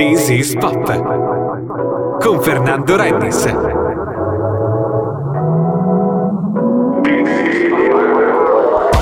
This is Pop con Fernando Rennis.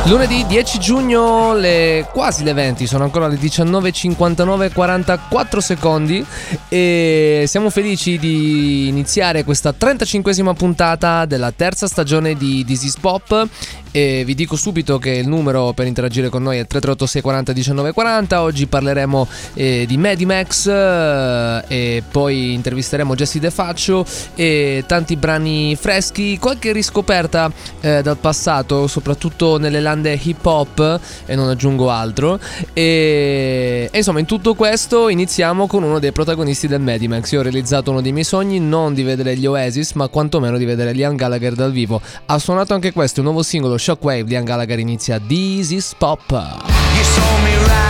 Lunedì 10 giugno, le, quasi le 20, sono ancora le 19.59, 44 secondi. E siamo felici di iniziare questa 35esima puntata della terza stagione di This is Pop. E vi dico subito che il numero per interagire con noi è 338-640-1940, oggi parleremo eh, di Medimax eh, e poi intervisteremo Jesse De Faccio e tanti brani freschi. Qualche riscoperta eh, dal passato soprattutto nelle lande bande hip hop e non aggiungo altro. E, e, insomma, in tutto questo iniziamo con uno dei protagonisti del Medimax. Io ho realizzato uno dei miei sogni, non di vedere gli Oasis, ma quantomeno di vedere Liam Gallagher dal vivo. Ha suonato anche questo, un nuovo singolo Shockwave di Liam Gallagher inizia This is Pop. You saw me right.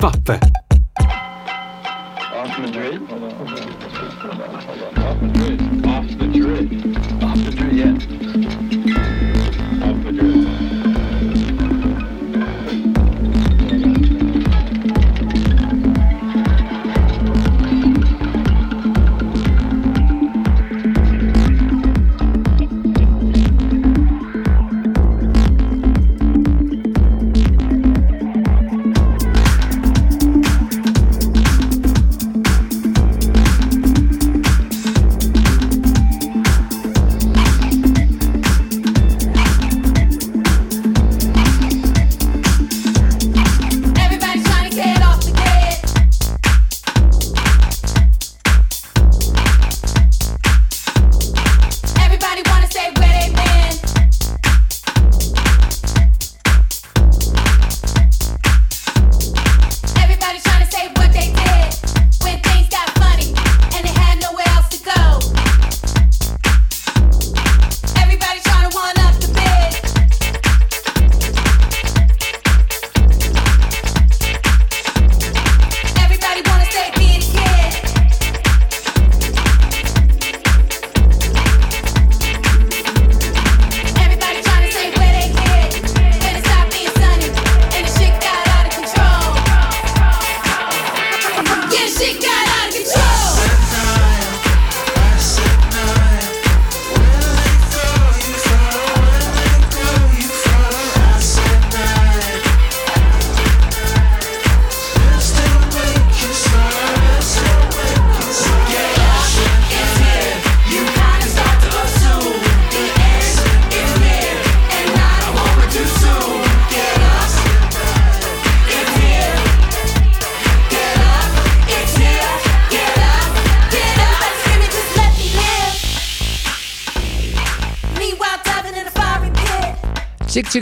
papper.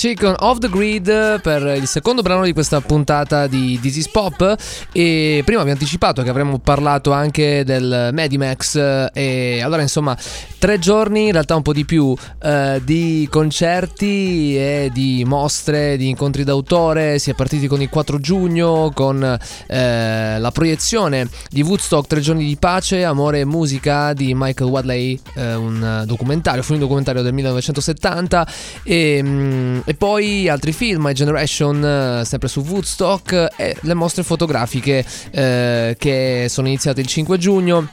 Chick con Off the Grid per il secondo brano di questa puntata di is Pop. E prima vi ho anticipato che avremmo parlato anche del Medimax e allora insomma tre giorni, in realtà un po' di più, eh, di concerti e di mostre, di incontri d'autore, si è partiti con il 4 giugno con eh, la proiezione di Woodstock Tre giorni di pace, amore e musica di Michael Wadley, eh, un documentario, un documentario del 1970 e mm, e poi altri film, My Generation, eh, sempre su Woodstock e le mostre fotografiche eh, che sono iniziate il 5 giugno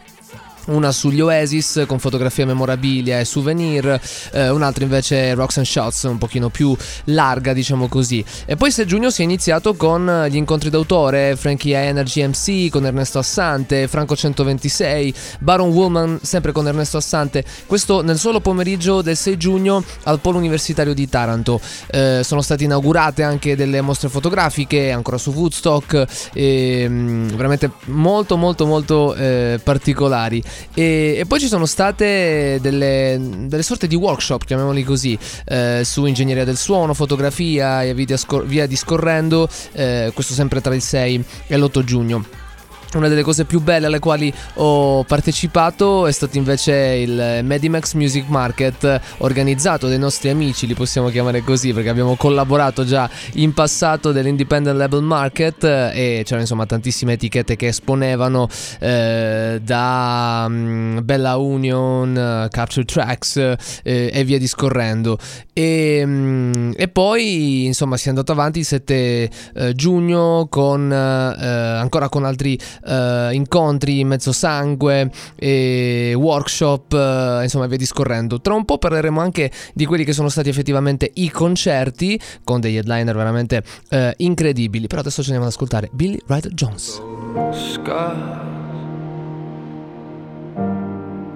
una sugli Oasis con fotografie memorabilia e souvenir, eh, un'altra invece Rocks and Shots un pochino più larga diciamo così. E poi 6 giugno si è iniziato con gli incontri d'autore, Frankie Energy MC con Ernesto Assante, Franco 126, Baron Woman sempre con Ernesto Assante, questo nel solo pomeriggio del 6 giugno al Polo Universitario di Taranto. Eh, sono state inaugurate anche delle mostre fotografiche ancora su Woodstock, eh, veramente molto molto molto eh, particolari. E, e, poi ci sono state delle, delle sorte di workshop, chiamiamoli così, eh, su ingegneria del suono, fotografia e via, discorrendo, eh, questo sempre tra il 6 e l'8 giugno. Una delle cose più belle alle quali ho partecipato è stato invece il Medimax Music Market organizzato dai nostri amici, li possiamo chiamare così perché abbiamo collaborato già in passato dell'Independent Label Market e c'erano insomma tantissime etichette che esponevano eh, da um, Bella Union, Capture Tracks eh, e via discorrendo. E, um, e, poi insomma si è andato avanti il 7 eh, giugno con eh, ancora con altri uh, incontri in mezzo sangue, e workshop, uh, insomma via discorrendo. Tra un po' parleremo anche di quelli che sono stati effettivamente i concerti con degli headliner veramente uh, incredibili. Però adesso ci andiamo ad ascoltare Billy Ryder Jones.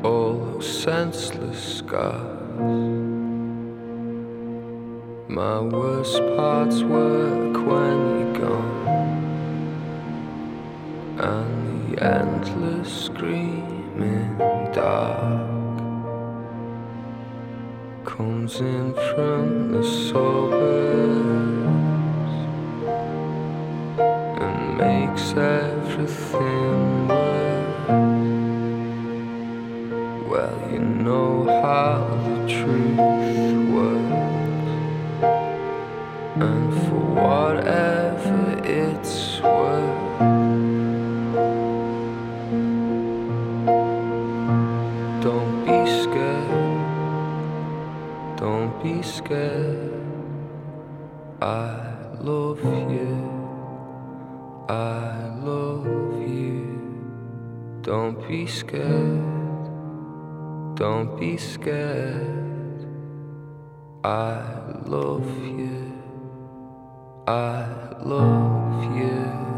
All senseless scars. My worst parts work when you're gone. And the endless screaming dark comes in from the suburbs and makes everything worse. Well, you know how the truth works, and for whatever it's worth. Be scared. I love you. I love you. Don't be scared. Don't be scared. I love you. I love you.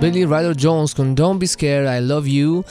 Billy Ryder Jones con Don't Be Scared, I Love You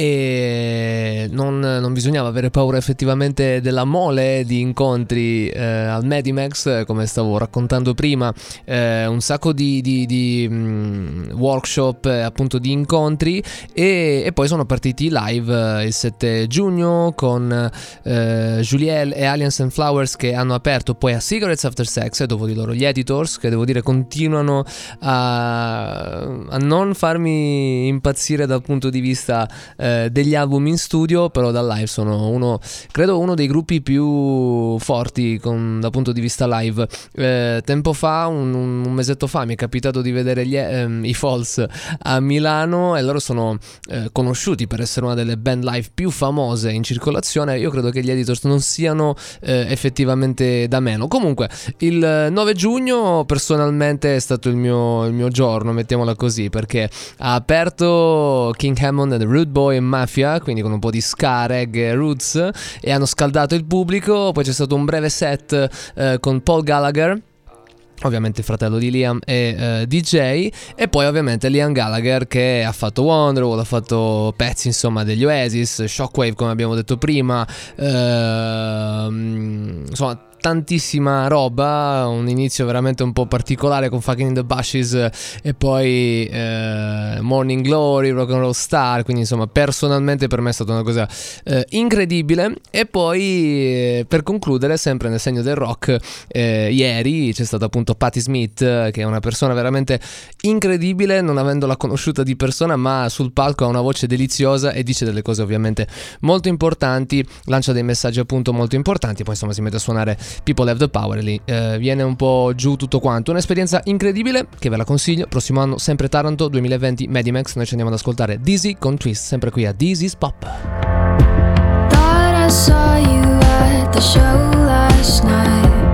e non, non bisognava avere paura effettivamente della mole di incontri eh, al Medimax, come stavo raccontando prima, eh, un sacco di, di, di mm, workshop, eh, appunto di incontri e, e poi sono partiti live eh, il 7 giugno con eh, Juliel e Aliens and Flowers che hanno aperto poi a Cigarettes After Sex e dopo di loro gli editors che devo dire continuano a, a non farmi impazzire dal punto di vista eh, degli album in studio però dal live sono uno credo uno dei gruppi più forti con, dal punto di vista live. Eh, tempo fa un, un, mesetto fa mi è capitato di vedere gli, ehm, i Falls a Milano e loro sono eh, conosciuti per essere una delle band live più famose in circolazione. Io credo che gli editors non siano eh, effettivamente da meno. Comunque il 9 giugno personalmente è stato il mio, il mio giorno mettiamola così perché ha aperto King Hammond and Root Boy Mafia quindi con un po' di ska, reggae, roots e hanno scaldato il pubblico. Poi c'è stato un breve set eh, con Paul Gallagher ovviamente fratello di Liam e uh, DJ e poi ovviamente Liam Gallagher che ha fatto Wonderwall, ha fatto pezzi insomma degli Oasis, Shockwave come abbiamo detto prima, uh, insomma tantissima roba, un inizio veramente un po' particolare con Fucking in the Bushes e poi eh, Morning Glory, Rock and Roll Star, quindi insomma personalmente per me è stata una cosa eh, incredibile. E poi eh, per concludere sempre nel segno del rock eh, ieri c'è stata appunto Patti Smith che è una persona veramente incredibile non avendola conosciuta di persona ma sul palco ha una voce deliziosa e dice delle cose ovviamente molto importanti, lancia dei messaggi appunto molto importanti, poi insomma si mette a suonare People Have the Power lì eh, viene un po' giù tutto quanto. Un'esperienza incredibile che ve la consiglio. Prossimo anno, sempre Taranto 2020 Medimax. Noi ci andiamo ad ascoltare Dizzy con Twist, sempre qui a Dizzy's Pop. Thought I saw you at the show last night.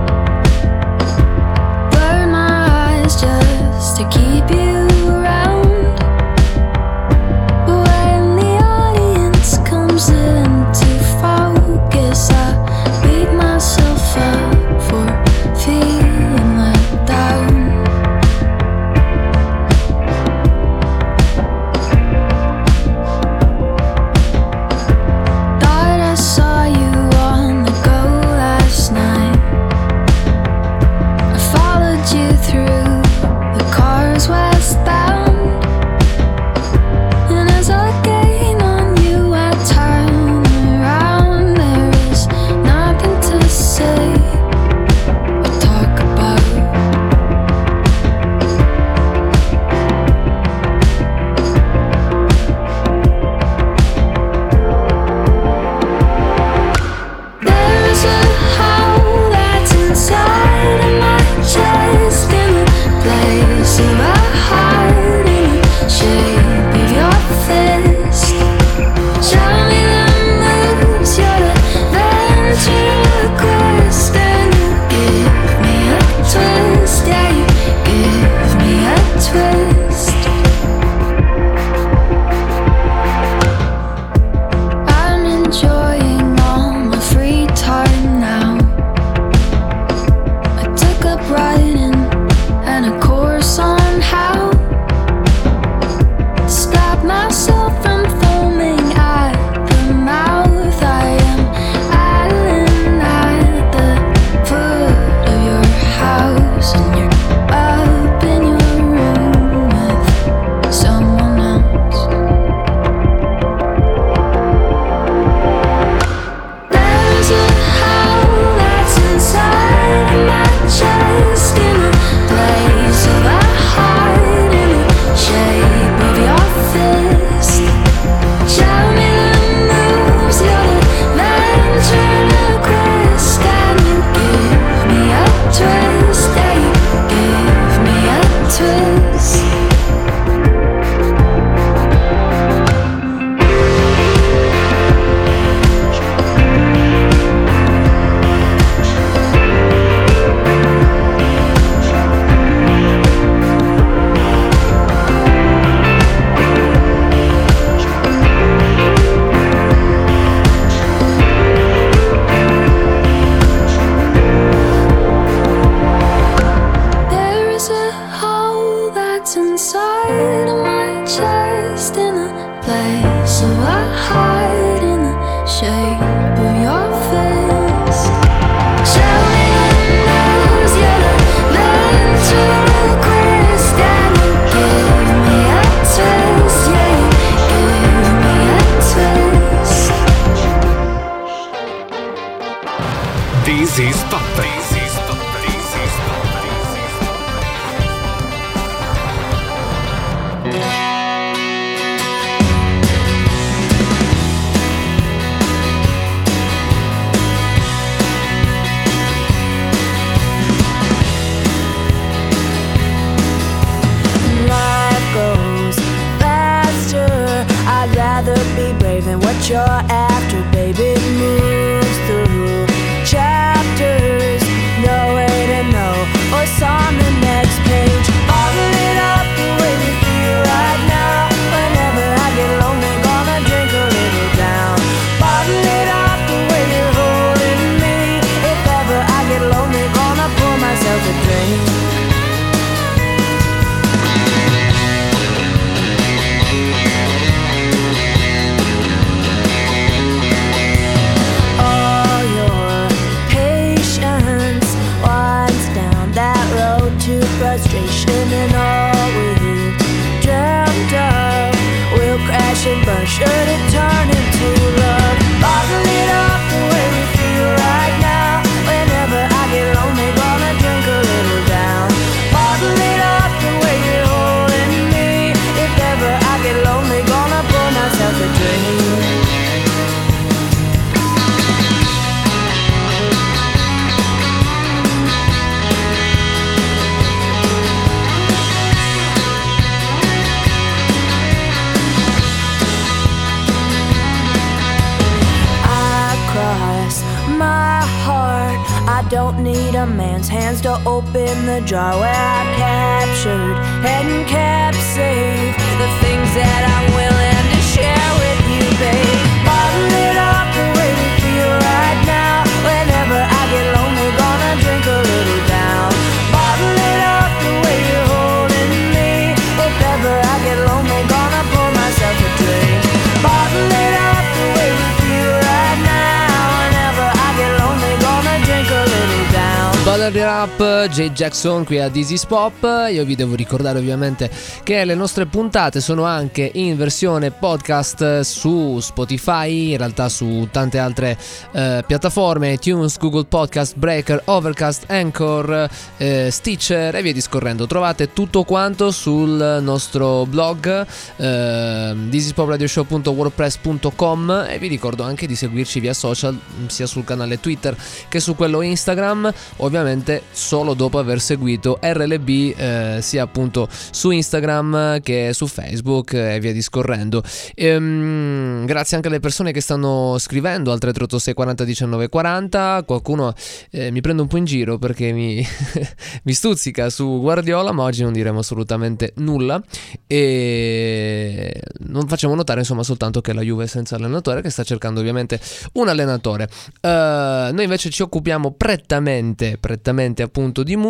Jackson qui a Dizzy's Pop. Io vi devo ricordare ovviamente che le nostre puntate sono anche in versione podcast su Spotify, in realtà su tante altre eh, piattaforme, iTunes, Google Podcast, Breaker, Overcast, Anchor, eh, Stitcher e via discorrendo. Trovate tutto quanto sul nostro blog eh, thisispopradioshow.wordpress.com e vi ricordo anche di seguirci via social sia sul canale Twitter che su quello Instagram ovviamente solo dopo aver seguito RLB eh, sia appunto su Instagram che su Facebook e via discorrendo. Ehm, grazie anche alle persone che stanno scrivendo al 386 40 19 40 qualcuno eh, mi prende un po' in giro perché mi, mi stuzzica su Guardiola ma oggi non diremo assolutamente nulla. E non facciamo notare insomma soltanto che la Juve è senza allenatore che sta cercando ovviamente un allenatore. Eh, noi invece ci occupiamo prettamente prettamente appunto di musica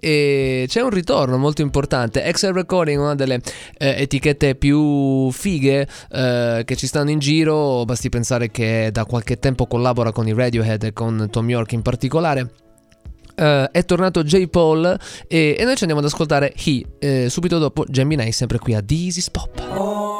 e c'è un ritorno molto importante. Excel Recording una delle eh, etichette più fighe eh, che ci stanno in giro. Basti pensare che da qualche tempo collabora con i Radiohead e con Tom York in particolare. Eh, è tornato J. Paul e, e noi ci andiamo ad ascoltare He eh, subito dopo Gemini sempre qui a Dizzy's Pop. Oh,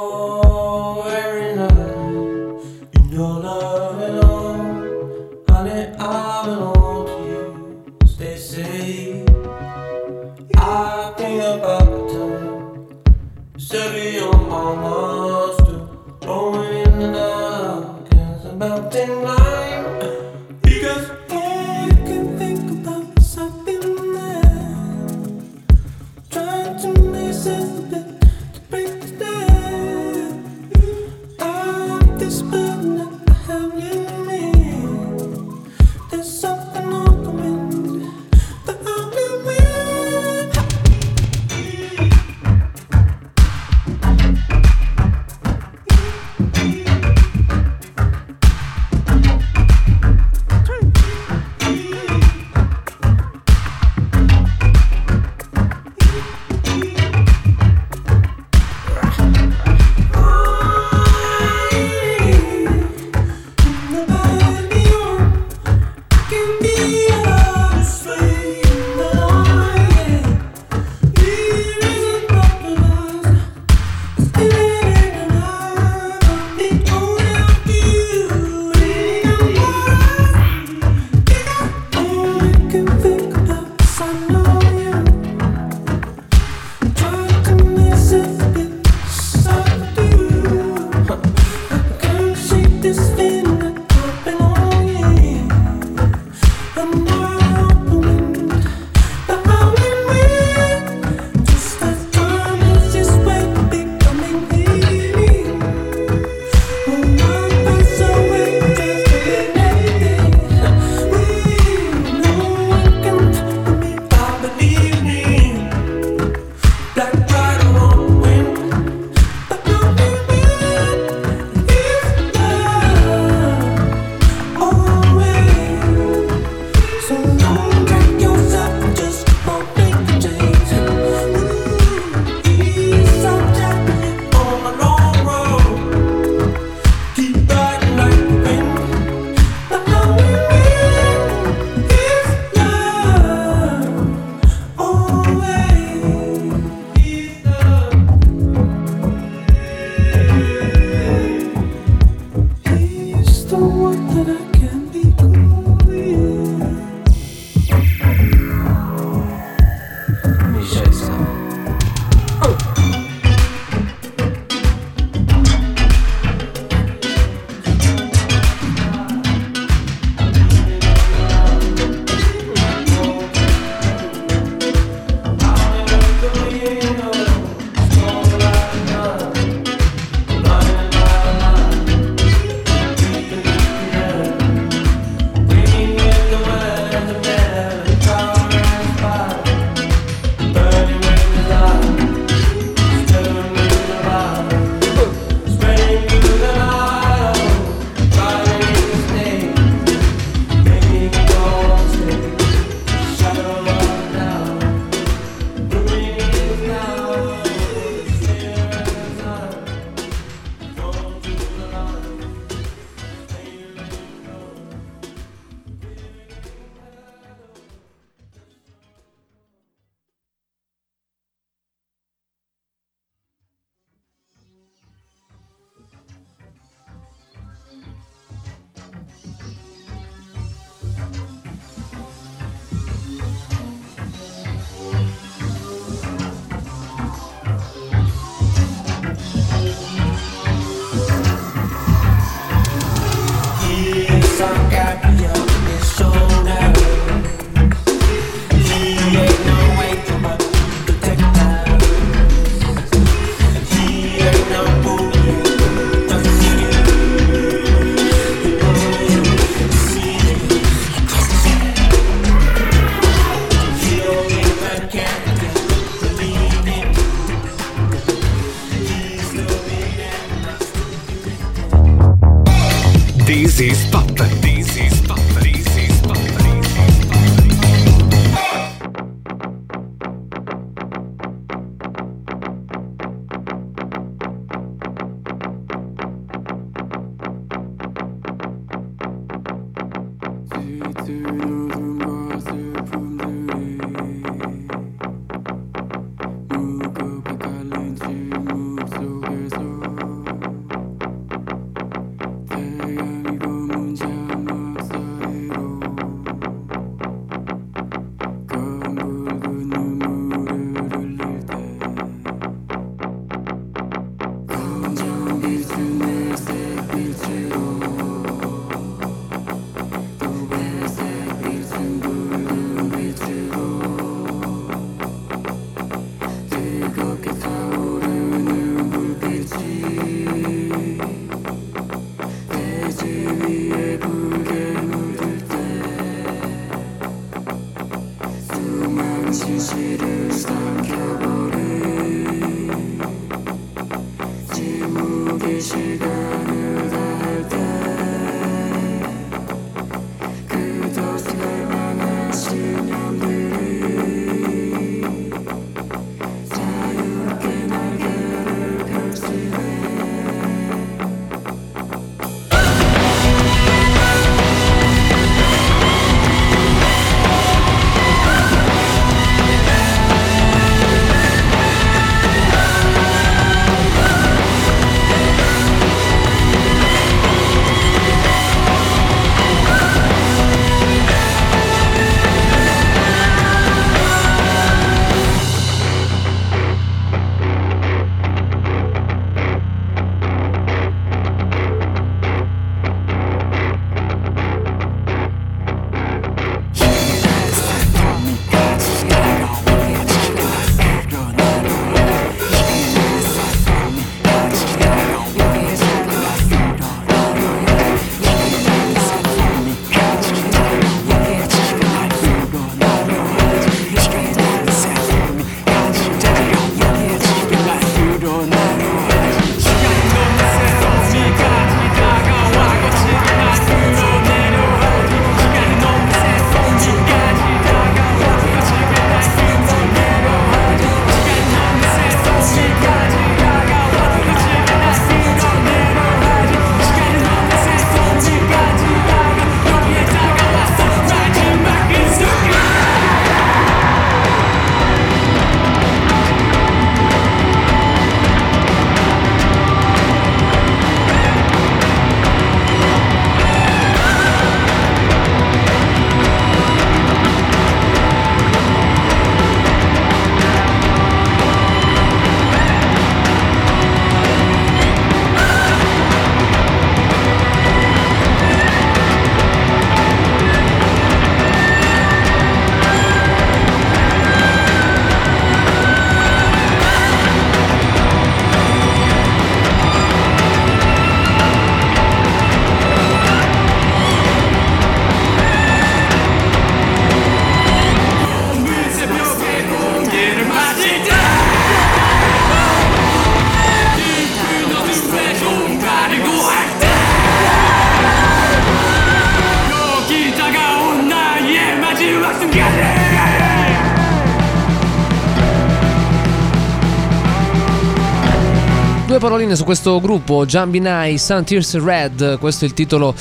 su questo gruppo, Jambi Night, Sun Tears Red, questo è il titolo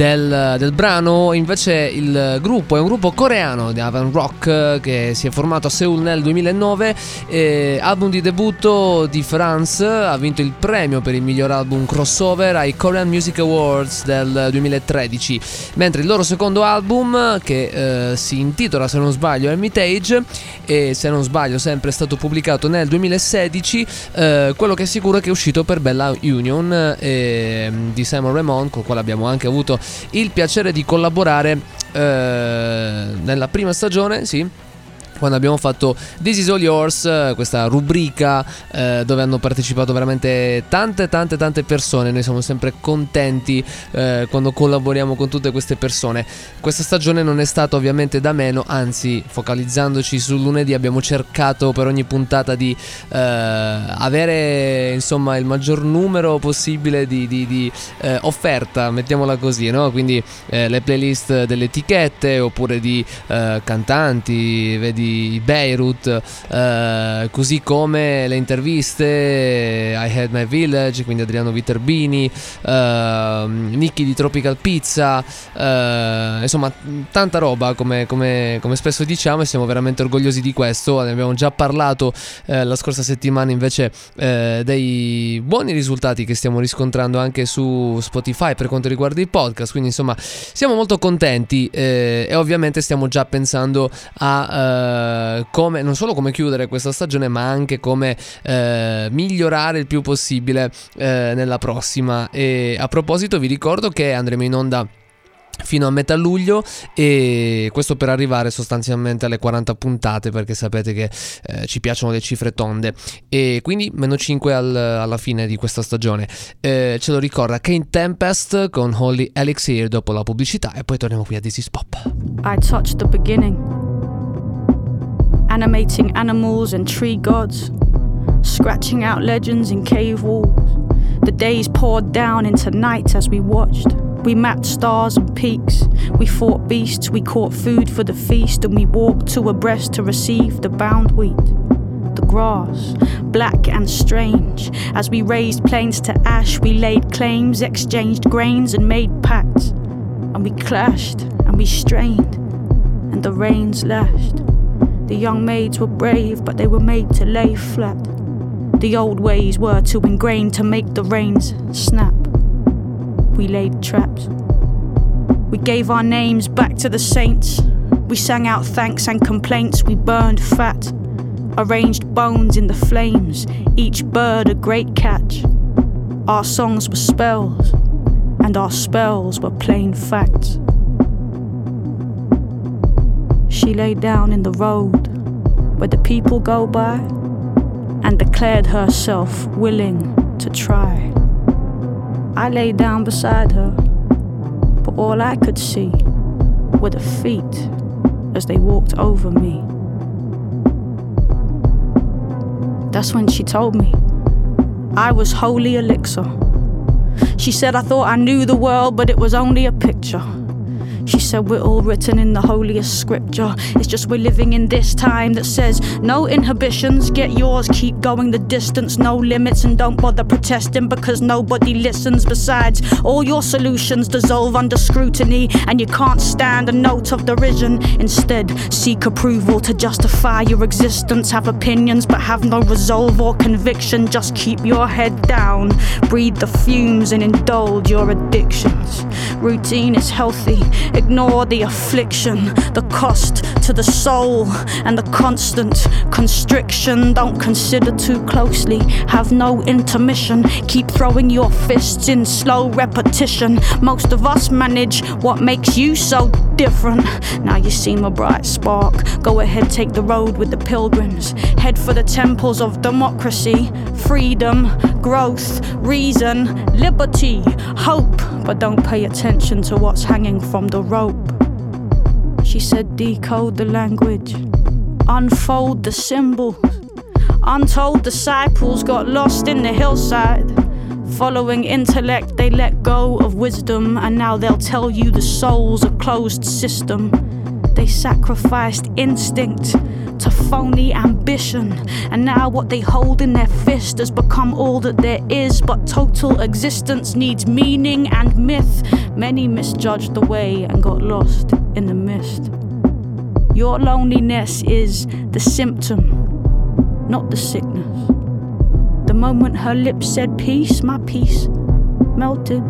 del, del brano, invece il gruppo è un gruppo coreano di avant rock che si è formato a Seoul nel 2009, eh, album di debutto di France, ha vinto il premio per il miglior album crossover ai Korean Music Awards del 2013, mentre il loro secondo album che eh, si intitola se non sbaglio Hermitage e se non sbaglio sempre è stato pubblicato nel 2016, eh, quello che è sicuro è che è uscito per Bella Union eh, di Simon Raymond con il quale abbiamo anche avuto il piacere di collaborare eh, nella prima stagione, sì. Quando abbiamo fatto This is All Yours, eh, questa rubrica eh, dove hanno partecipato veramente tante tante tante persone, noi siamo sempre contenti eh, quando collaboriamo con tutte queste persone. Questa stagione non è stata ovviamente da meno, anzi focalizzandoci sul lunedì abbiamo cercato per ogni puntata di eh, avere insomma il maggior numero possibile di, di, di eh, offerta, mettiamola così, no? quindi eh, le playlist delle etichette oppure di cantanti, vedi Beirut, eh, così come le interviste I Had My Village, quindi Adriano Viterbini, eh, Nicky di Tropical Pizza, eh, insomma tanta roba come, come, come, spesso diciamo e siamo veramente orgogliosi di questo, ne abbiamo già parlato eh, la scorsa settimana invece eh, dei buoni risultati che stiamo riscontrando anche su Spotify per quanto riguarda i podcast, quindi insomma siamo molto contenti eh, e ovviamente stiamo già pensando a eh, come, non solo come chiudere questa stagione, ma anche come eh, migliorare il più possibile eh, nella prossima. E a proposito, vi ricordo che andremo in onda fino a metà luglio e questo per arrivare sostanzialmente alle 40 puntate perché sapete che eh, ci piacciono le cifre tonde. E quindi meno 5 al, alla fine di questa stagione. Eh, ce lo ricorda Kane Tempest con Holy Elixir dopo la pubblicità e poi torniamo qui a This is Pop. I touched the beginning animating animals and tree gods, scratching out legends in cave walls. The days poured down into night as we watched. We mapped stars and peaks. We fought beasts. We caught food for the feast. And we walked two abreast to receive the bound wheat. The grass, black and strange. As we raised plains to ash, we laid claims, exchanged grains, and made pacts. And we clashed and we strained. And the rains lashed. The young maids were brave, but they were made to lay flat. The old ways were too ingrained to make the reins snap. We laid traps. We gave our names back to the saints. We sang out thanks and complaints. We burned fat. Arranged bones in the flames, each bird a great catch. Our songs were spells, and our spells were plain facts. She lay down in the road where the people go by and declared herself willing to try. I lay down beside her, but all I could see were the feet as they walked over me. That's when she told me I was holy elixir. She said I thought I knew the world, but it was only a picture. She said we're all written in the holiest scripture. It's just we're living in this time that says no inhibitions, get yours, keep going the distance, no limits, and don't bother protesting because nobody listens. Besides, all your solutions dissolve under scrutiny, and you can't stand a note of derision. Instead, seek approval to justify your existence. Have opinions, but have no resolve or conviction. Just keep your head down, breathe the fumes, and indulge your addictions. Routine is healthy Ignore the affliction, the cost to the soul, and the constant constriction. Don't consider too closely, have no intermission. Keep throwing your fists in slow repetition. Most of us manage what makes you so different. Now you seem a bright spark. Go ahead, take the road with the pilgrims. Head for the temples of democracy, freedom, growth, reason, liberty, hope. But don't pay attention to what's hanging from the rope. She said, decode the language, unfold the symbols. Untold disciples got lost in the hillside. Following intellect, they let go of wisdom, and now they'll tell you the soul's a closed system. They sacrificed instinct to phony ambition. And now what they hold in their fist has become all that there is. But total existence needs meaning and myth. Many misjudged the way and got lost in the mist. Your loneliness is the symptom, not the sickness. The moment her lips said peace, my peace melted.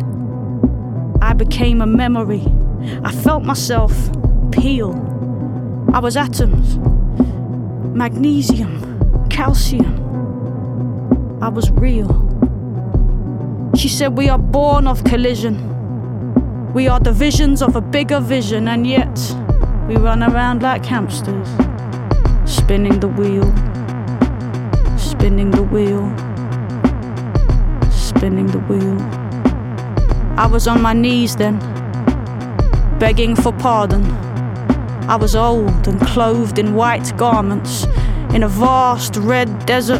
I became a memory. I felt myself peel. I was atoms magnesium, calcium. I was real. She said, We are born of collision. We are the visions of a bigger vision, and yet we run around like hamsters, spinning the wheel, spinning the wheel, spinning the wheel. I was on my knees then, begging for pardon. I was old and clothed in white garments in a vast red desert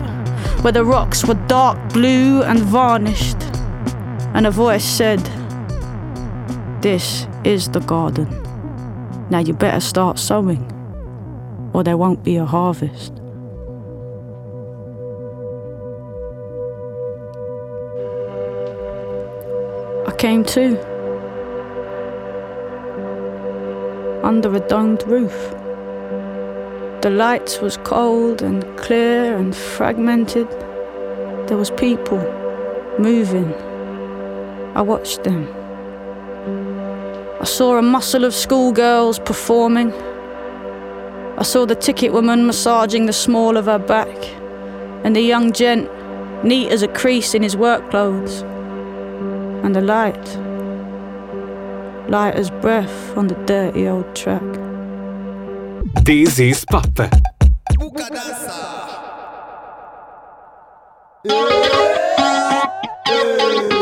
where the rocks were dark blue and varnished. And a voice said, This is the garden. Now you better start sowing, or there won't be a harvest. I came to under a domed roof. The light was cold and clear and fragmented. There was people moving. I watched them. I saw a muscle of schoolgirls performing. I saw the ticket woman massaging the small of her back, and the young gent neat as a crease in his work clothes. And the light, light as breath on the dirty old track. This is Pop. Ekota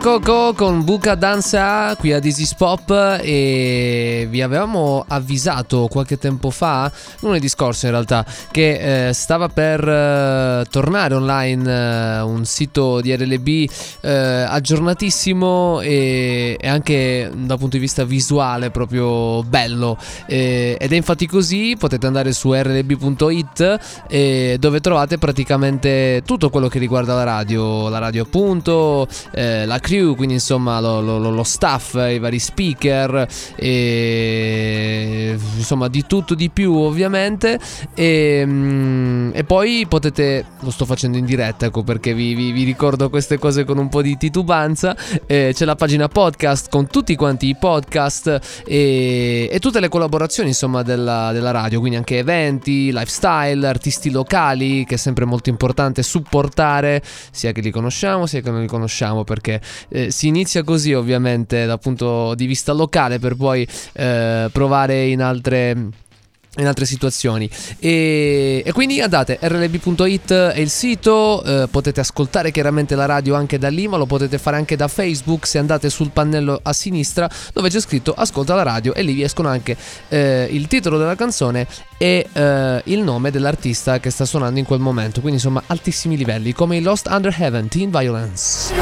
Coco Co con Buca Danza qui a is Pop e vi avevamo avvisato qualche tempo fa, lunedì scorso in realtà, che eh, stava per eh, tornare online eh, un sito di RLB eh, aggiornatissimo e, e anche dal punto di vista visuale proprio bello. Eh, ed è infatti così, potete andare su rlb.it eh, dove trovate praticamente tutto quello che riguarda la radio, la radio appunto, la crew, quindi insomma lo, lo- lo- staff, i vari speaker, e insomma di tutto di più ovviamente. E, mm, e poi potete, lo sto facendo in diretta, ecco perché vi, vi- vi ricordo queste cose con un po' di titubanza. Eh, c'è la pagina podcast con tutti quanti i podcast e, e tutte le collaborazioni insomma della, della radio, quindi anche eventi, lifestyle, artisti locali, che è sempre molto importante supportare, sia che li conosciamo sia che non li conosciamo, perché eh, si inizia così ovviamente dal punto di vista locale per poi eh, provare in altre in altre situazioni. E, e quindi andate rlb.it è il sito eh, potete ascoltare chiaramente la radio anche da lì ma lo potete fare anche da facebook se andate sul pannello a sinistra dove c'è scritto ascolta la radio e lì vi escono anche eh, il titolo della canzone e eh, il nome dell'artista che sta suonando in quel momento. Quindi insomma altissimi livelli come i Lost Under Heaven Teen Violence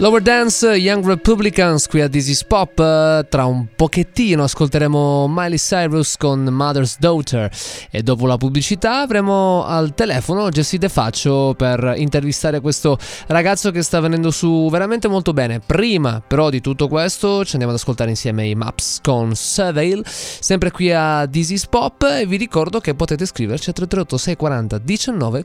Lower Dance, Young Republicans qui a This is Pop. Tra un pochettino ascolteremo Miley Cyrus con Mother's Daughter e dopo la pubblicità avremo al telefono Jessie De Faccio per intervistare questo ragazzo che sta venendo su veramente molto bene. Prima però di tutto questo ci andiamo ad ascoltare insieme i Maps con Surveil, sempre qui a This is Pop e vi ricordo che potete scriverci a 338 640 19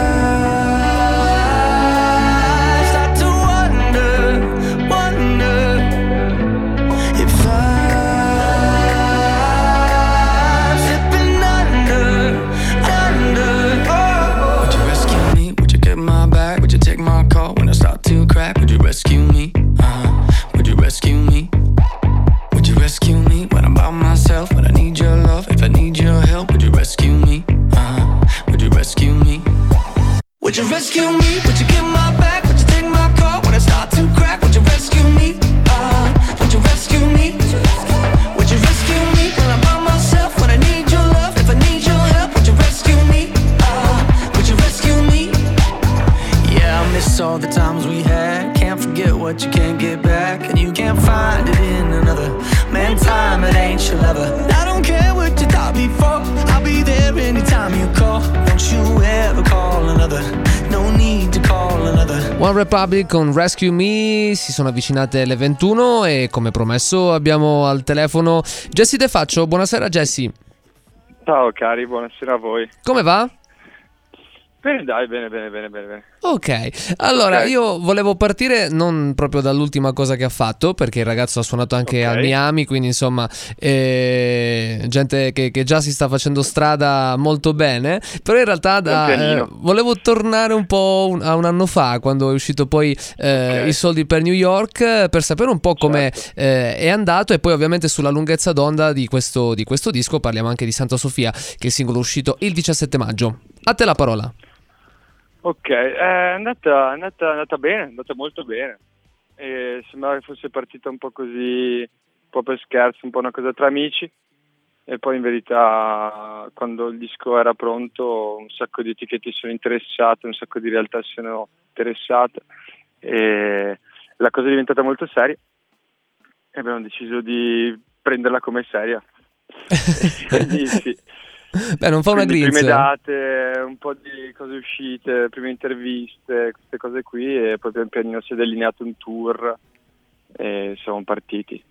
Would you rescue me? Would you give my back? Would you take my call when I start to crack? Would you rescue me? Uh, would you rescue me? Would you rescue me when I'm by myself? When I need your love? If I need your help, would you rescue me? Uh, would you rescue me? Yeah, I miss all the times we had. Can't forget what you can't get back, and you can't find it in another. Man, time it ain't your lover. I don't care what anytime you call. Don't you ever call another. No need to call another. One Republic con Rescue Me si sono avvicinate le 21 e come promesso abbiamo al telefono Jessie De Faccio. Buonasera Jessie, Ciao cari, buonasera a voi. come va? Bene, dai, bene, bene, bene, bene. Ok, allora Ok. io volevo partire non proprio dall'ultima cosa che ha fatto, perché il ragazzo ha suonato anche Ok. a Miami, quindi insomma, eh, gente che, che già si sta facendo strada molto bene, però in realtà da- eh, volevo tornare un po' un- a un anno fa, quando è uscito poi eh, Ok. i soldi per New York, per sapere un po' come Certo. eh, è andato e poi ovviamente sulla lunghezza d'onda di questo, di questo disco parliamo anche di Santa Sofia, che è il singolo uscito il 17 maggio. A te la parola. Ok, eh, è andata, è andata, è andata bene, è andata molto bene. E sembrava che fosse partita un po' così, un po' per scherzo, un po' una cosa tra amici. E poi in verità quando il disco era pronto un sacco di etichette sono interessate, un sacco di realtà sono interessate e la cosa è diventata molto seria e abbiamo deciso di prenderla come seria. Quindi sì. Beh, non fa una grinza. prime date, un po' di cose uscite, prime interviste, queste cose qui e poi pian pianino si è delineato un tour e siamo partiti.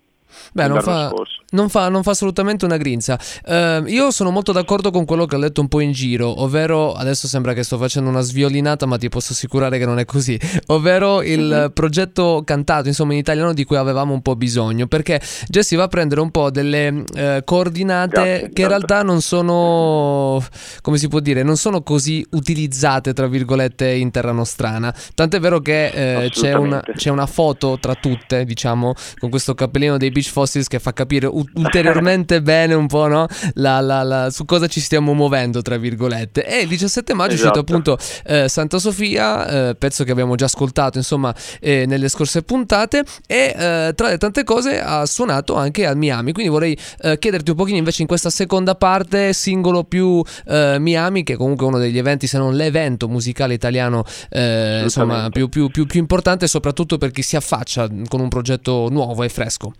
Beh, non fa, non, fa, non fa assolutamente una grinza. Eh, io sono molto d'accordo con quello che ho letto un po' in giro, ovvero adesso sembra che sto facendo una sviolinata, ma ti posso assicurare che non è così. Ovvero il Mhm. progetto cantato, insomma, in italiano di cui avevamo un po' bisogno. Perché Jesse va a prendere un po' delle eh, coordinate Grazie, che in intanto. realtà non sono, come si può dire, non sono così utilizzate, tra virgolette, in terra nostrana. Tant'è vero che eh, c'è, una, c'è una foto tra tutte, diciamo, con questo cappellino dei Beach Fossils che fa capire ulteriormente bene un po', no? La, la- la- su cosa ci stiamo muovendo, tra virgolette. E il 17 maggio è uscito Esatto. appunto eh, Santa Sofia, eh, pezzo che abbiamo già ascoltato, insomma, eh, nelle scorse puntate. E eh, tra le tante cose ha suonato anche a Miami. Quindi vorrei eh, chiederti un pochino invece in questa seconda parte, singolo più eh, Miami, che è comunque uno degli eventi, se non l'evento musicale italiano, insomma, più, più- più- più importante, soprattutto per chi si affaccia con un progetto nuovo e fresco.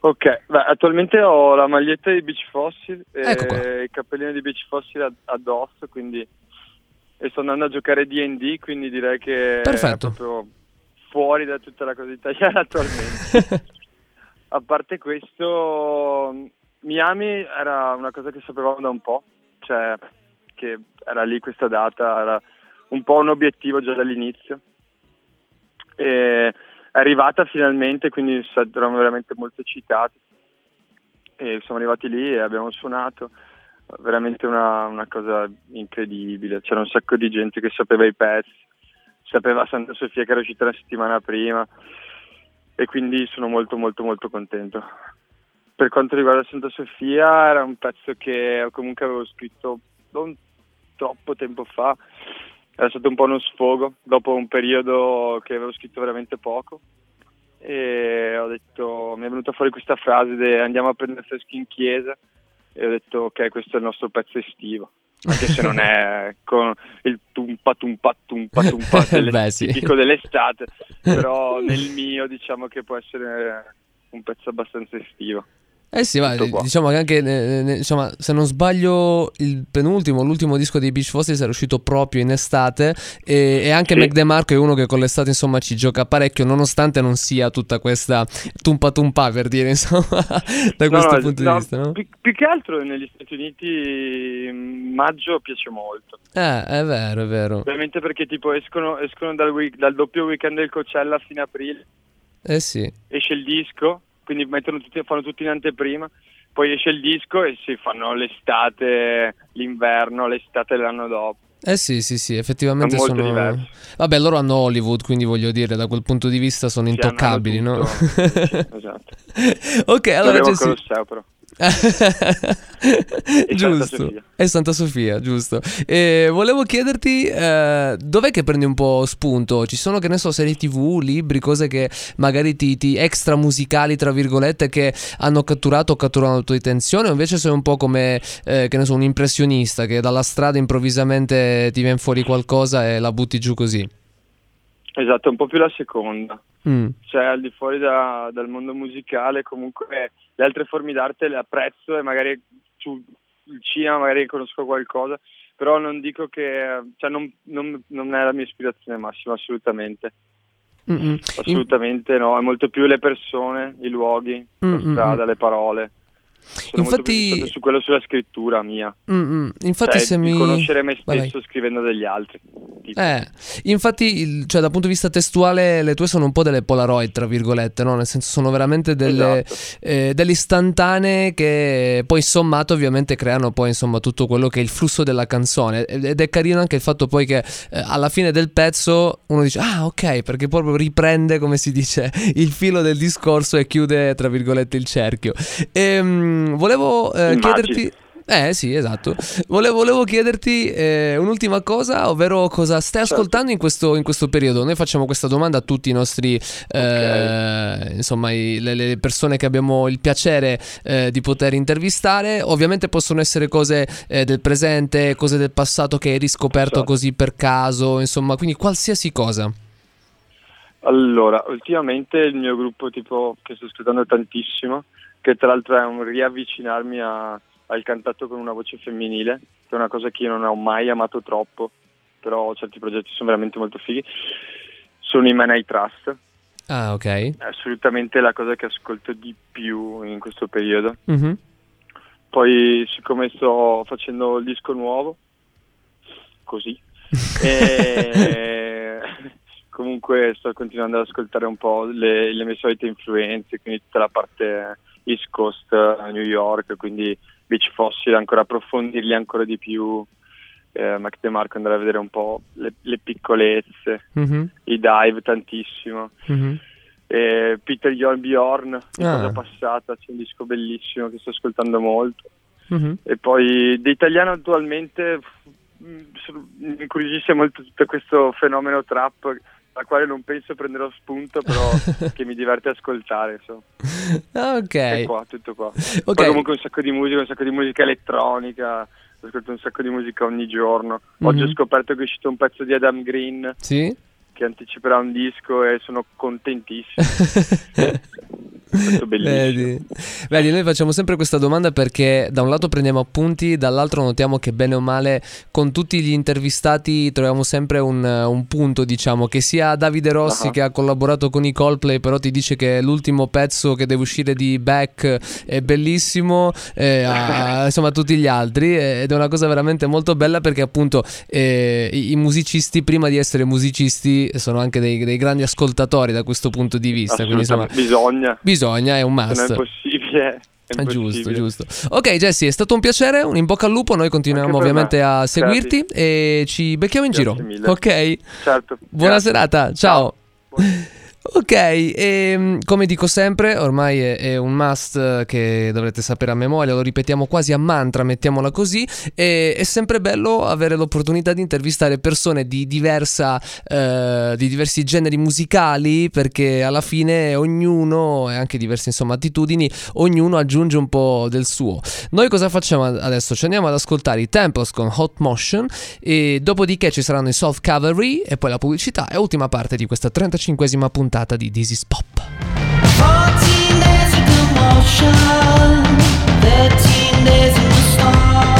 Ok, beh, attualmente ho la maglietta di Beach Fossil Ecco e il cappellino di Beach Fossil ad- addosso, quindi e sto andando a giocare D&D, quindi direi che Perfetto. è proprio fuori da tutta la cosa italiana attualmente. A parte questo, Miami era una cosa che sapevamo da un po', cioè che era lì questa data, era un po' un obiettivo già dall'inizio. E arrivata finalmente, quindi eravamo veramente molto eccitati. E siamo arrivati lì e abbiamo suonato, veramente una, una cosa incredibile. C'era un sacco di gente che sapeva i pezzi, sapeva Santa Sofia che era uscita la settimana prima e quindi sono molto molto molto contento. Per quanto riguarda Santa Sofia era un pezzo che comunque avevo scritto non troppo tempo fa, era stato un po' uno sfogo dopo un periodo che avevo scritto veramente poco e ho detto, mi è venuta fuori questa frase de, andiamo a prendere freschi in chiesa e ho detto ok questo è il nostro pezzo estivo. Anche se non è con il tumpa tumpa tumpa tumpa delle- Beh, sì. tipico dell'estate, però nel mio diciamo che può essere un pezzo abbastanza estivo. Eh sì, ma qua. diciamo che anche, eh, eh, insomma, se non sbaglio, il penultimo, l'ultimo disco dei Beach Fossils era uscito proprio in estate e, e anche Sì. Mac DeMarco è uno che con l'estate, insomma, ci gioca parecchio, nonostante non sia tutta questa tumpa tumpa, per dire, insomma, da questo no, punto no, di vista, no? Più, più che altro negli Stati Uniti mm, maggio piace molto. Eh, è vero, è vero. Ovviamente perché tipo escono, escono dal, week- dal doppio weekend del Coachella a fine aprile, Eh sì. esce il disco, quindi mettono tutti, fanno tutti in anteprima, poi esce il disco e si fanno l'estate, l'inverno, l'estate dell'anno dopo. Eh sì, sì, sì, effettivamente molto sono... diverso. Vabbè, loro hanno Hollywood, quindi voglio dire, da quel punto di vista sono Sì, intoccabili, no? esatto. ok, allora Jessy... Colosseo però. Giusto. Santa. E Santa Sofia, giusto. E volevo chiederti eh, dov'è che prendi un po' spunto? Ci sono, che ne so, serie tv, libri, cose che magari ti, ti extra musicali, tra virgolette, che hanno catturato o catturano la tua attenzione? O invece sei un po' come, eh, che ne so, un impressionista che dalla strada improvvisamente ti viene fuori qualcosa e la butti giù così? Esatto, un po' più la seconda. Mm. cioè al di fuori da- dal mondo musicale comunque le altre forme d'arte le apprezzo e magari sul cinema magari conosco qualcosa però non dico che cioè non, non- non è la mia ispirazione massima assolutamente. Mm-mm. Assolutamente no è molto più le persone i luoghi la Mm, mm, strada le parole sono Infatti- su quello sulla scrittura mia Mm-mm. Infatti, cioè se mi. conoscere me stesso scrivendo degli altri tipo. Eh, infatti, il- cioè, dal punto di vista testuale, le tue sono un po' delle Polaroid, tra virgolette, no? Nel senso, sono veramente delle, Esatto. eh, delle istantanee che poi sommato ovviamente creano poi insomma tutto quello che è il flusso della canzone ed ed è carino anche il fatto poi che eh, alla fine del pezzo uno dice ah ok perché proprio riprende come si dice il filo del discorso e chiude tra virgolette il cerchio Ehm, volevo eh, chiederti eh sì, esatto. Volevo, volevo chiederti eh, un'ultima cosa, ovvero cosa stai Certo. ascoltando in questo, in questo periodo. Noi facciamo questa domanda a tutti i nostri, eh, insomma, i- le, le persone che abbiamo il piacere eh, di poter intervistare. Ovviamente possono essere cose eh, del presente, cose del passato che hai riscoperto Certo. così per caso, insomma, quindi qualsiasi cosa. Allora, ultimamente il mio gruppo tipo che sto ascoltando tantissimo, che tra l'altro è un riavvicinarmi a- al cantato con una voce femminile, che è una cosa che io non ho mai amato troppo, però certi progetti sono veramente molto fighi, sono i Man I Trust, Ah, ok. è assolutamente la cosa che ascolto di più in questo periodo. Mhm. Poi siccome sto facendo il disco nuovo, così, e comunque sto continuando ad ascoltare un po' le, le mie solite influenze, quindi tutta la parte East Coast, eh, New York, quindi Beach Fossil, ancora approfondirli ancora di più, eh, Mac DeMarco andare a vedere un po' le, le piccolezze, Mhm. i dive tantissimo. Mhm. E Peter Bjorn Ah. cosa passata, c'è un disco bellissimo che sto ascoltando molto. Mhm. E poi di italiano attualmente sono- mi incuriosisce molto tutto questo fenomeno trap dal quale non penso prenderò spunto, però che mi diverte ascoltare, insomma. Ah, È ok. qua, tutto qua. Ok. Poi comunque un sacco di musica, un sacco di musica elettronica, ascolto un sacco di musica ogni giorno. Oggi Mhm. ho scoperto che è uscito un pezzo di Adam Green Sì? che anticiperà un disco e sono contentissimo. Vedi. Vedi, noi facciamo sempre questa domanda perché da un lato prendiamo appunti, dall'altro notiamo che bene o male con tutti gli intervistati troviamo sempre un, un punto, diciamo, che sia Davide Rossi Ah. che ha collaborato con i Coldplay, però ti dice che l'ultimo pezzo che deve uscire di Beck è bellissimo, eh, a- insomma tutti gli altri, eh, ed è una cosa veramente molto bella perché appunto eh, i, musicisti prima di essere musicisti sono anche dei, dei grandi ascoltatori da questo punto di vista, quindi insomma Assolutamente, bisogna, bisogna, è un se non must. è possibile. È Ah, giusto, giusto. Ok, Jesse, è stato un piacere. Un in bocca al lupo. Noi continuiamo ovviamente me. a seguirti Grazie. e ci becchiamo in Grazie giro. mille. Ok, Certo. buona Grazie. serata. Ciao. Buona- Ok, ehm, come dico sempre, ormai è, è un must che dovrete sapere a memoria, lo ripetiamo quasi a mantra, mettiamola così, e è sempre bello avere l'opportunità di intervistare persone di, diversa, eh, di diversi generi musicali, perché alla fine ognuno, e anche diverse insomma attitudini, ognuno aggiunge un po' del suo. Noi cosa facciamo adesso? Ci andiamo ad ascoltare i Temples con Hot Motion, e dopodiché ci saranno i Soft Cavalry, e poi la pubblicità, e ultima parte di questa 35esima puntata di This is Pop. 14 days of commotion, 13 days in the storm,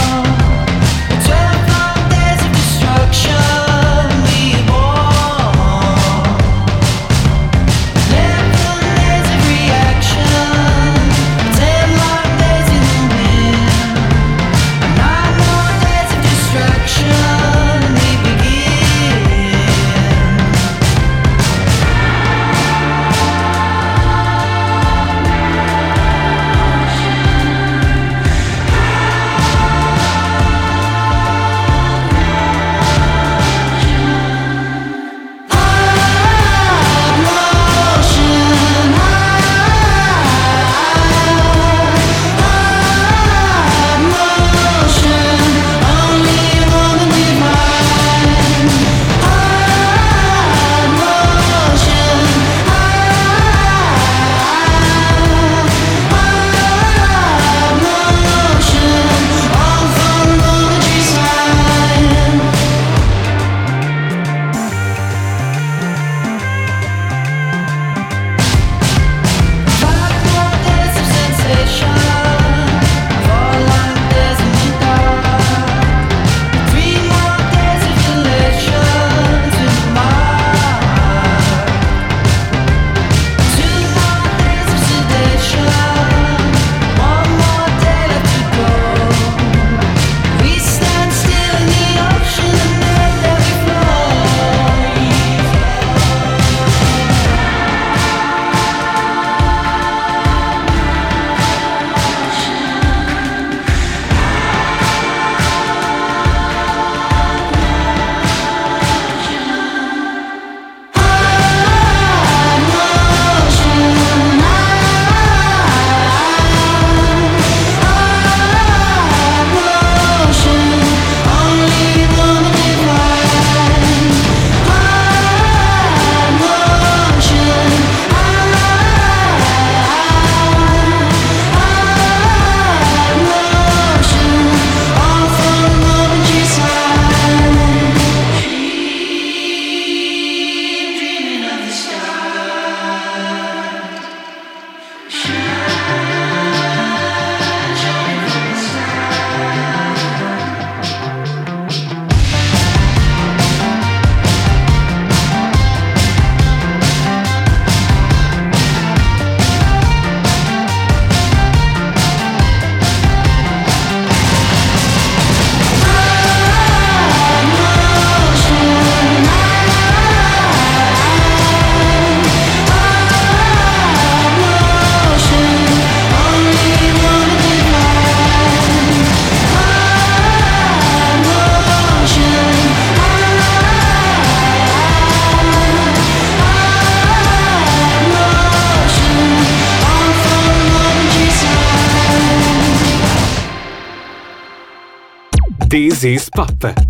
This is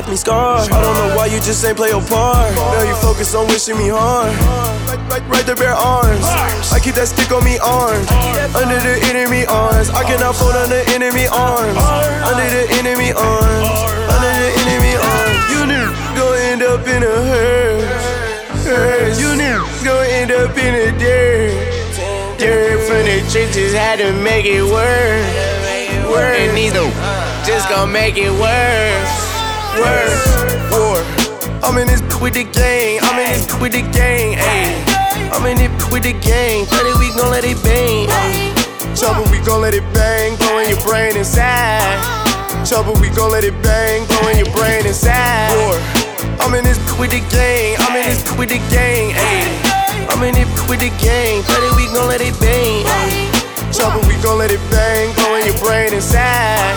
left me scarred. I don't know why you just ain't play your part. Now you focus on wishing me harm. Right, right, right to bare arms. I keep that stick on me armed. Under the enemy arms. I cannot fold under enemy arms. Under the enemy arms. Under the enemy arms. You knew gonna end up in a hearse. Hearse. You knew gonna end up in a dirt. Dirt from the trenches had to make it worse. Worse. And these no uh. just gonna make it worse. Worse. War. I'm in this with the gang. I'm in this with the gang. Ayy. I'm in it with the gang. 30 we gon' let it bang. Trouble, we gon' let it bang. Blow in your brain inside. Trouble, we gon' let it bang. Blow in your brain inside. War. I'm in this with the gang. I'm in this with the gang. Ayy. I'm in it with the gang. 30 we gon' let it bang. Trouble, we gon' let it bang. Blow in your brain inside.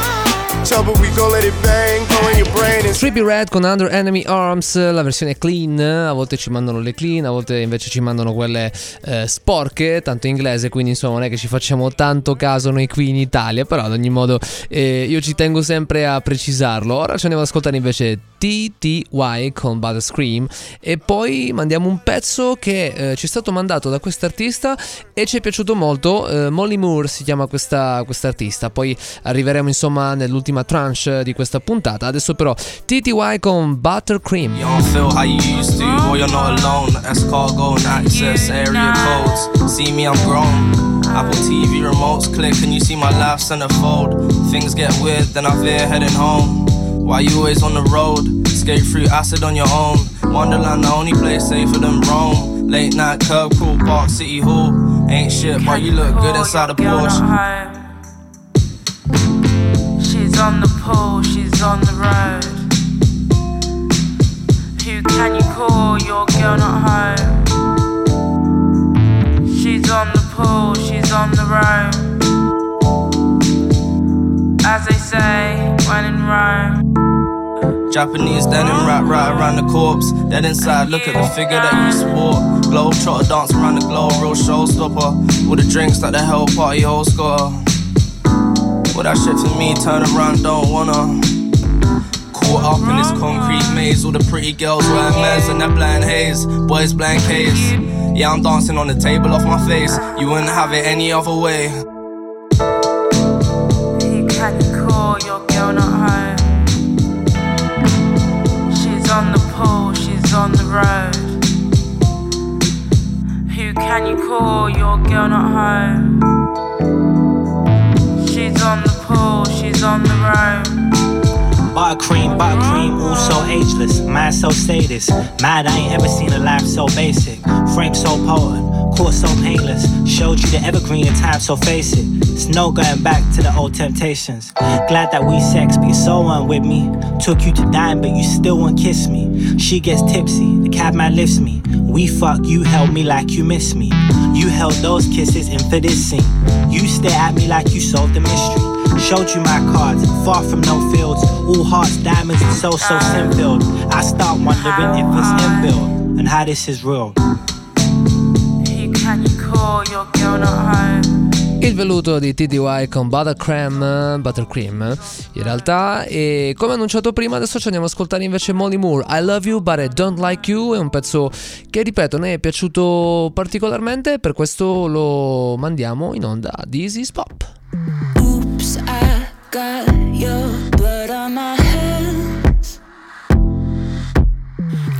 Trouble, we gon' let it bang. In. Trippy Red con Under Enemy Arms, la versione clean, a volte ci mandano le clean, a volte invece ci mandano quelle eh, sporche, tanto inglese, quindi insomma non è che ci facciamo tanto caso noi qui in Italia, però ad ogni modo eh, io ci tengo sempre a precisarlo. Ora ci andiamo ad ascoltare invece TTY con Butter Scream e poi mandiamo un pezzo che eh, ci è stato mandato da quest'artista e ci è piaciuto molto, eh, Molly Moore si chiama questa quest'artista, poi arriveremo insomma nell'ultima tranche di questa puntata, adesso però TTY con Buttercream. You don't feel how you used to, or you're not alone. Escargot and access area codes. See me, I'm grown. Apple TV remotes click, and you see my life centerfold. Things get weird, then I veer heading home. Why you always on the road? Skate through acid on your own. Wonderland, the only place safer than Rome. Late night curb crawl, Park City Hall. Ain't shit, but you look good inside a Girl Porsche. She's on the pool, she's on the road. Who can you call? Your girl not home. She's on the pool, she's on the road. As they say, when in Rome. Japanese denim wrap right around the corpse. Dead inside, look at the figure that you sport. Globe trotter dance around the globe, real showstopper. All the drinks that the hell party host got. Well, that shit for me, turn around, don't wanna. Caught up in this concrete maze, all the pretty girls wearing mez and that blind haze. Boys blank case. Yeah, I'm dancing on the table off my face. You wouldn't have it any other way. Who can you call? Your girl not home. She's on the pool, she's on the road. Who can you call? Your girl not home. She's on the pool, she's on the road. Buttercream, buttercream, all so ageless. Man so sadist. Mad, I ain't ever seen a life so basic. Frame so potent, court so painless. Showed you the evergreen in time, so face it. It's no going back to the old temptations. Glad that we sex, you're so on with me. Took you to dine, but you still won't kiss me. She gets tipsy, the cabman lifts me. We fuck, you held me like you miss me. You held those kisses in for this scene. You stare at me like you solved the mystery. Showed you my cards, far from no fields. All hearts, diamonds, and so so sin filled. I start wondering if it's inbuilt and how this is real. Il veluto di TDY con Buttercream, Buttercream in realtà e come annunciato prima adesso ci andiamo ad ascoltare invece Molly Moore I Love You But I Don't Like You è un pezzo che ripeto ne è piaciuto particolarmente per questo lo mandiamo in onda a This is Pop I got your blood on my hands.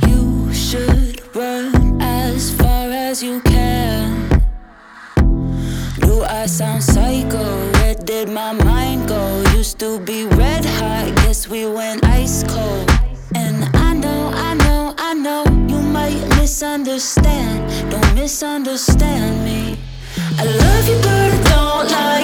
You should run as far as you can. Do I sound psycho? Where did my mind go? Used to be red hot, guess we went ice cold. And I know, I know, I know you might misunderstand. Don't misunderstand me. I love you, but I don't like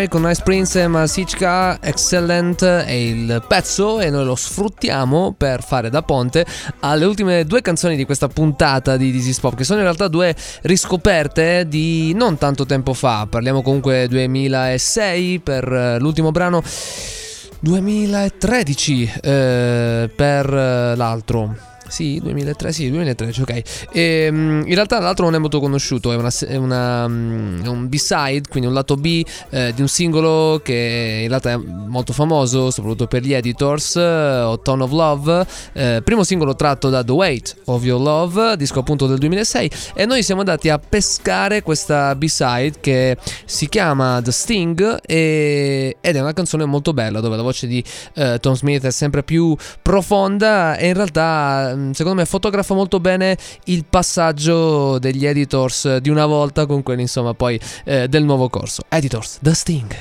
Fire con Nice Prince e Masichka Excellent è il pezzo e noi lo sfruttiamo per fare da ponte alle ultime due canzoni di questa puntata di is Pop che sono in realtà due riscoperte di non tanto tempo fa. Parliamo comunque 2006 per eh, l'ultimo brano 2013 eh, per eh, l'altro sì, 2003, sì, 2013, ok. E, mm, in realtà l'altro non è molto conosciuto, è, una, è, una, mm, è un B-side, quindi un lato B eh, di un singolo che in realtà è molto famoso, soprattutto per gli editors, eh, Tone of Love, eh, primo singolo tratto da The Weight of Your Love, disco appunto del 2006, e noi siamo andati a pescare questa B-side che si chiama The Sting e, ed è una canzone molto bella dove la voce di eh, Tom Smith è sempre più profonda e in realtà mm, secondo me fotografa molto bene il passaggio degli editors di una volta con quelli insomma poi eh, del nuovo corso. Editors, The Sting.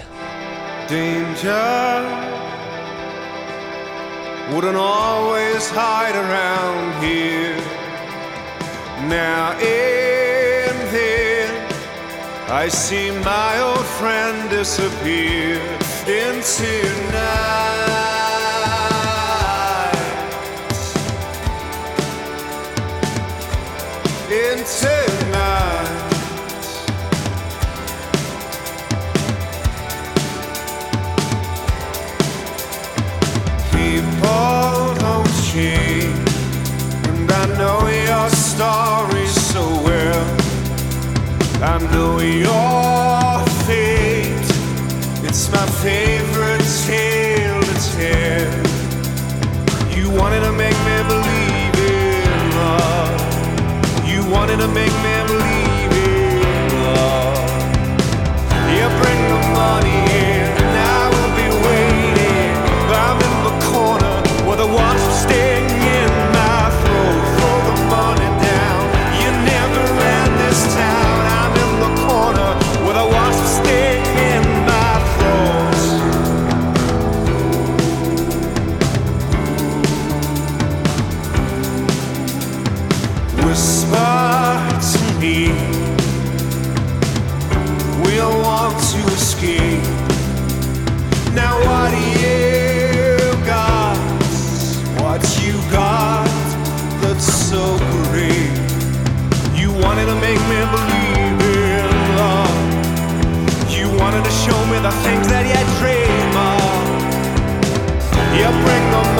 Danger wouldn't always hide around here. Now and then I see my old friend disappear into night. Favorite tale to tell. You wanted to make me believe wanted to make me believe We'll want to escape. Now what you got? What you got that's so great? You wanted to make me believe in love. You wanted to show me the things that you dream of. You bring the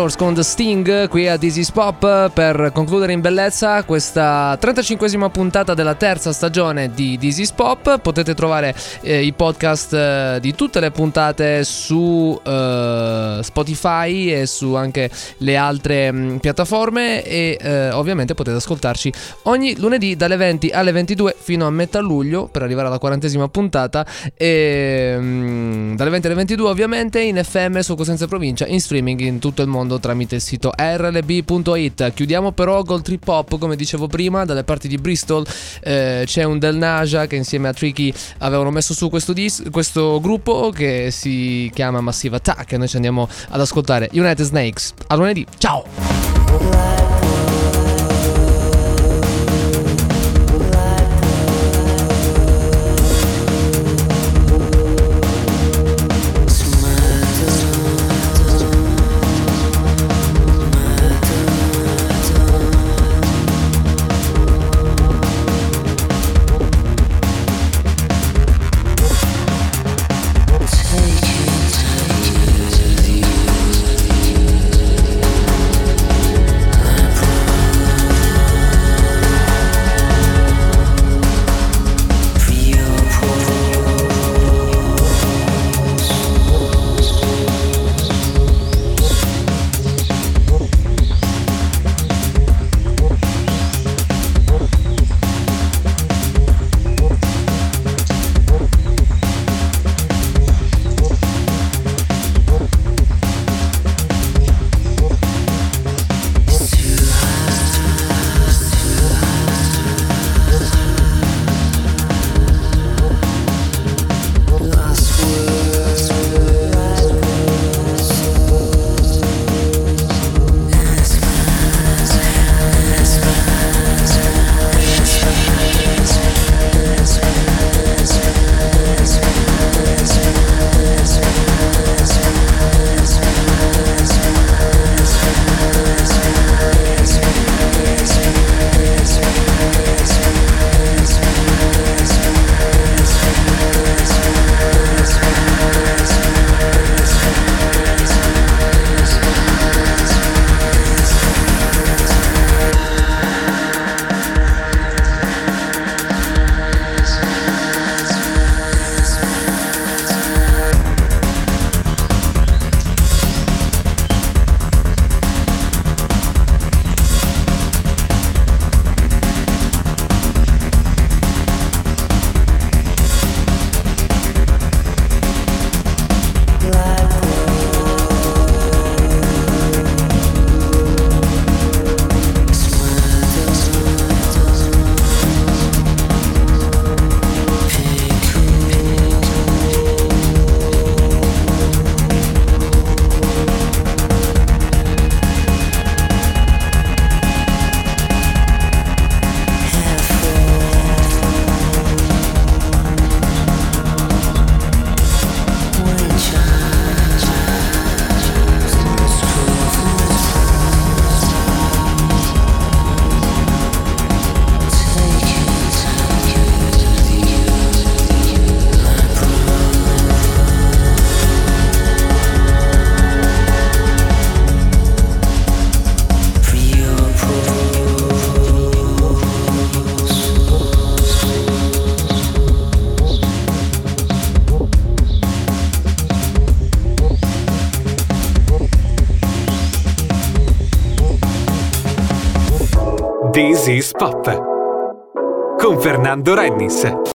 Editors con The Sting qui a is Pop per concludere in bellezza questa 35esima puntata della terza stagione di is Pop. Potete trovare eh, i podcast eh, di tutte le puntate su eh, Spotify e su anche le altre mh, piattaforme e eh, ovviamente potete ascoltarci ogni lunedì dalle 20 alle 22 fino a metà luglio per arrivare alla quarantesima puntata e mh, dalle 20 alle 22 ovviamente in FM su Cosenza Provincia in streaming in tutto il mondo mondo tramite il sito rlb.it. Chiudiamo però col trip hop, come dicevo prima, dalle parti di Bristol eh, c'è un Del Naja che insieme a Tricky avevano messo su questo, dis- questo gruppo che si chiama Massive Attack e noi ci andiamo ad ascoltare United Snakes. A lunedì, ciao! Pop con Fernando Rennis.